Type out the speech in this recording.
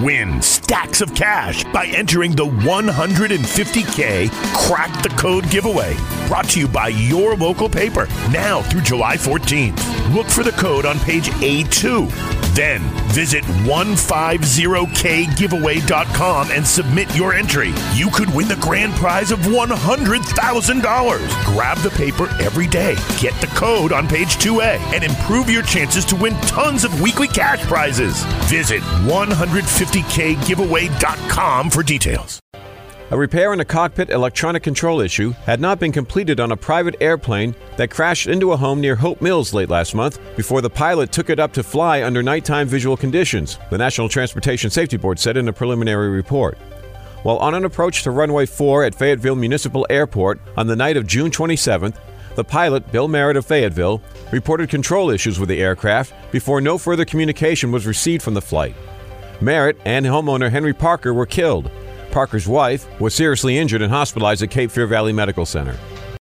Win stacks of cash by entering the 150K Crack the Code giveaway. Brought to you by your local paper now through July 14th. Look for the code on page A2. Then visit 150kgiveaway.com and submit your entry. You could win the grand prize of $100,000. Grab the paper every day, get the code on page 2A, and improve your chances to win tons of weekly cash prizes. Visit 150kgiveaway.com for details. A repair on a cockpit electronic control issue had not been completed on a private airplane that crashed into a home near Hope Mills late last month before the pilot took it up to fly under nighttime visual conditions, the National Transportation Safety Board said in a preliminary report. While on an approach to runway 4 at Fayetteville Municipal Airport on the night of June 27th, the pilot, Bill Merritt of Fayetteville, reported control issues with the aircraft before no further communication was received from the flight. Merritt and homeowner Henry Parker were killed. Parker's wife was seriously injured and hospitalized at Cape Fear Valley Medical Center.